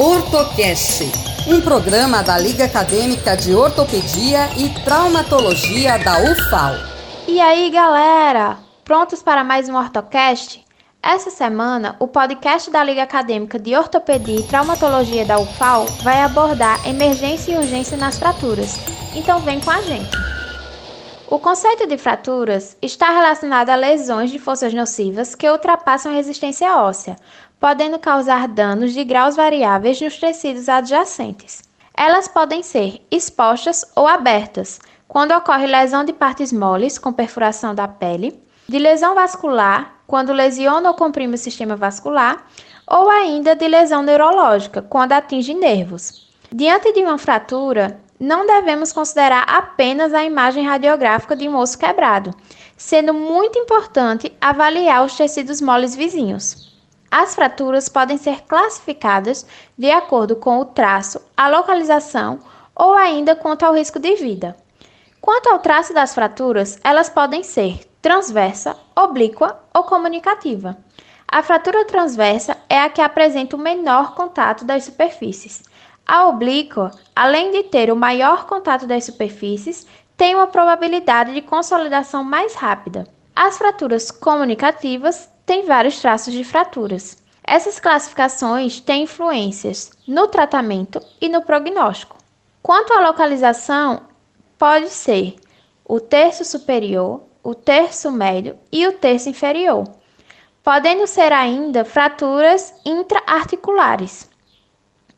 Ortocast, um programa da Liga Acadêmica de Ortopedia e Traumatologia da UFAL. E aí, galera? Prontos para mais um Ortocast? Essa semana, o podcast da Liga Acadêmica de Ortopedia e Traumatologia da UFAL vai abordar emergência e urgência nas fraturas. Então vem com a gente. O conceito de fraturas está relacionado a lesões de forças nocivas que ultrapassam a resistência óssea, podendo causar danos de graus variáveis nos tecidos adjacentes. Elas podem ser expostas ou abertas, quando ocorre lesão de partes moles com perfuração da pele, de lesão vascular, quando lesiona ou comprime o sistema vascular, ou ainda de lesão neurológica, quando atinge nervos. Diante de uma fratura, não devemos considerar apenas a imagem radiográfica de um osso quebrado, sendo muito importante avaliar os tecidos moles vizinhos. As fraturas podem ser classificadas de acordo com o traço, a localização ou ainda quanto ao risco de vida. Quanto ao traço das fraturas, elas podem ser transversa, oblíqua ou comunicativa. A fratura transversa é a que apresenta o menor contato das superfícies. A oblíqua, além de ter o maior contato das superfícies, tem uma probabilidade de consolidação mais rápida. As fraturas comunicativas têm vários traços de fraturas. Essas classificações têm influências no tratamento e no prognóstico. Quanto à localização, pode ser o terço superior, o terço médio e o terço inferior, podendo ser ainda fraturas intraarticulares.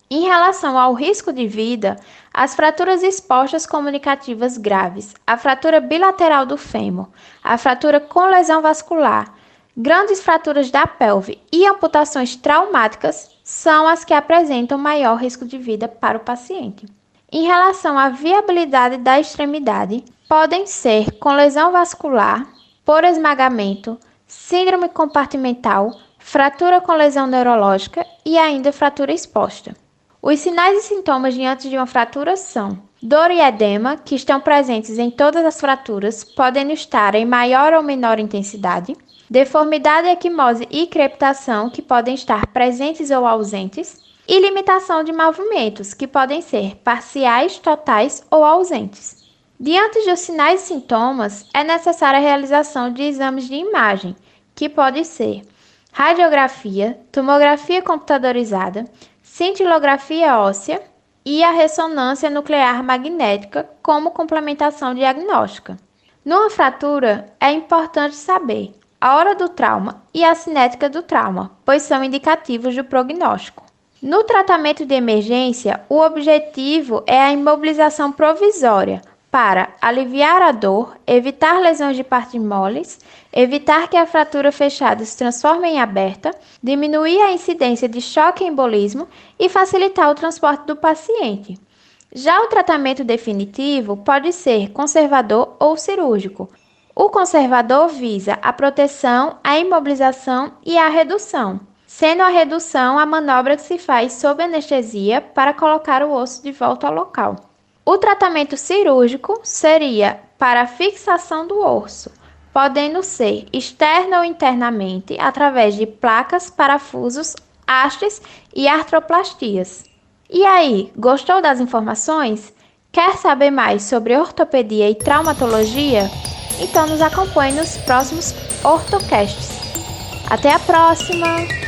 Em relação ao risco de vida, as fraturas expostas comunicativas graves, a fratura bilateral do fêmur, a fratura com lesão vascular, grandes fraturas da pelve e amputações traumáticas são as que apresentam maior risco de vida para o paciente. Em relação à viabilidade da extremidade, podem ser com lesão vascular, por esmagamento, síndrome compartimental, fratura com lesão neurológica e ainda fratura exposta. Os sinais e sintomas diante de uma fratura são dor e edema, que estão presentes em todas as fraturas, podendo estar em maior ou menor intensidade, deformidade, equimose e crepitação, que podem estar presentes ou ausentes, e limitação de movimentos, que podem ser parciais, totais ou ausentes. Diante dos sinais e sintomas, é necessária a realização de exames de imagem, que pode ser radiografia, tomografia computadorizada, cintilografia óssea e a ressonância nuclear magnética como complementação diagnóstica. Numa fratura, é importante saber a hora do trauma e a cinética do trauma, pois são indicativos do prognóstico. No tratamento de emergência, o objetivo é a imobilização provisória, para aliviar a dor, evitar lesões de partes moles, evitar que a fratura fechada se transforme em aberta, diminuir a incidência de choque e embolismo e facilitar o transporte do paciente. Já o tratamento definitivo pode ser conservador ou cirúrgico. O conservador visa a proteção, a imobilização e a redução, sendo a redução a manobra que se faz sob anestesia para colocar o osso de volta ao local. O tratamento cirúrgico seria para a fixação do osso, podendo ser externa ou internamente através de placas, parafusos, hastes e artroplastias. E aí, gostou das informações? Quer saber mais sobre ortopedia e traumatologia? Então nos acompanhe nos próximos ortocasts. Até a próxima!